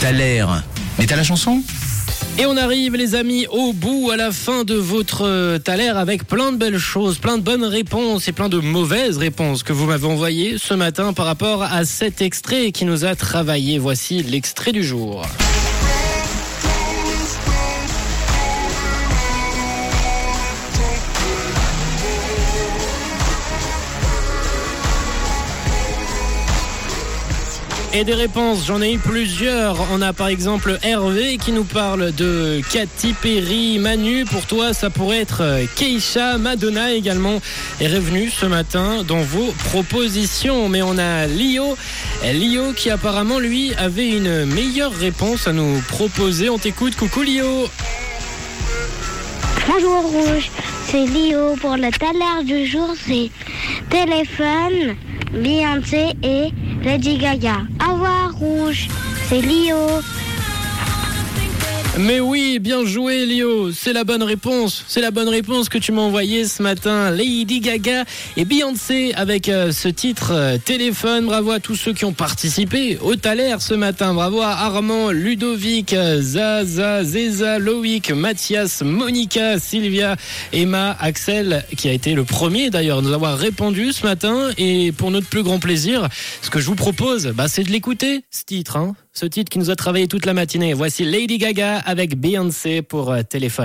T'as l'air. Mais t'as la chanson? Et on arrive, les amis, au bout, à la fin de votre euh, Thaler avec plein de belles choses, plein de bonnes réponses et plein de mauvaises réponses que vous m'avez envoyées ce matin par rapport à cet extrait qui nous a travaillé. Voici l'extrait du jour. Des réponses, j'en ai eu plusieurs. On a par exemple Hervé qui nous parle de Katy Perry, Manu. Pour toi, ça pourrait être euh, Keisha, Madonna également est revenu ce matin dans vos propositions. Mais on a Lio, Lio qui apparemment lui avait une meilleure réponse à nous proposer. On t'écoute, coucou Lio. Bonjour Rouge, c'est Lio. Pour le taler du jour, c'est téléphone, Beyoncé et Lady Gaga. Au revoir Rouge, c'est Lio. Mais oui, bien joué Léo, c'est la bonne réponse. C'est la bonne réponse que tu m'as envoyée ce matin. Lady Gaga et Beyoncé avec euh, ce titre euh, téléphone. Bravo à tous ceux qui ont participé au Thaler ce matin. Bravo à Armand, Ludovic, euh, Zaza, Zeza, Loïc, Mathias, Monica, Sylvia, Emma, Axel, qui a été le premier d'ailleurs à nous avoir répondu ce matin. Et pour notre plus grand plaisir, ce que je vous propose, bah, c'est de l'écouter, ce titre. Hein ce titre qui nous a travaillé toute la matinée. Voici Lady Gaga avec Beyoncé pour euh, téléphone.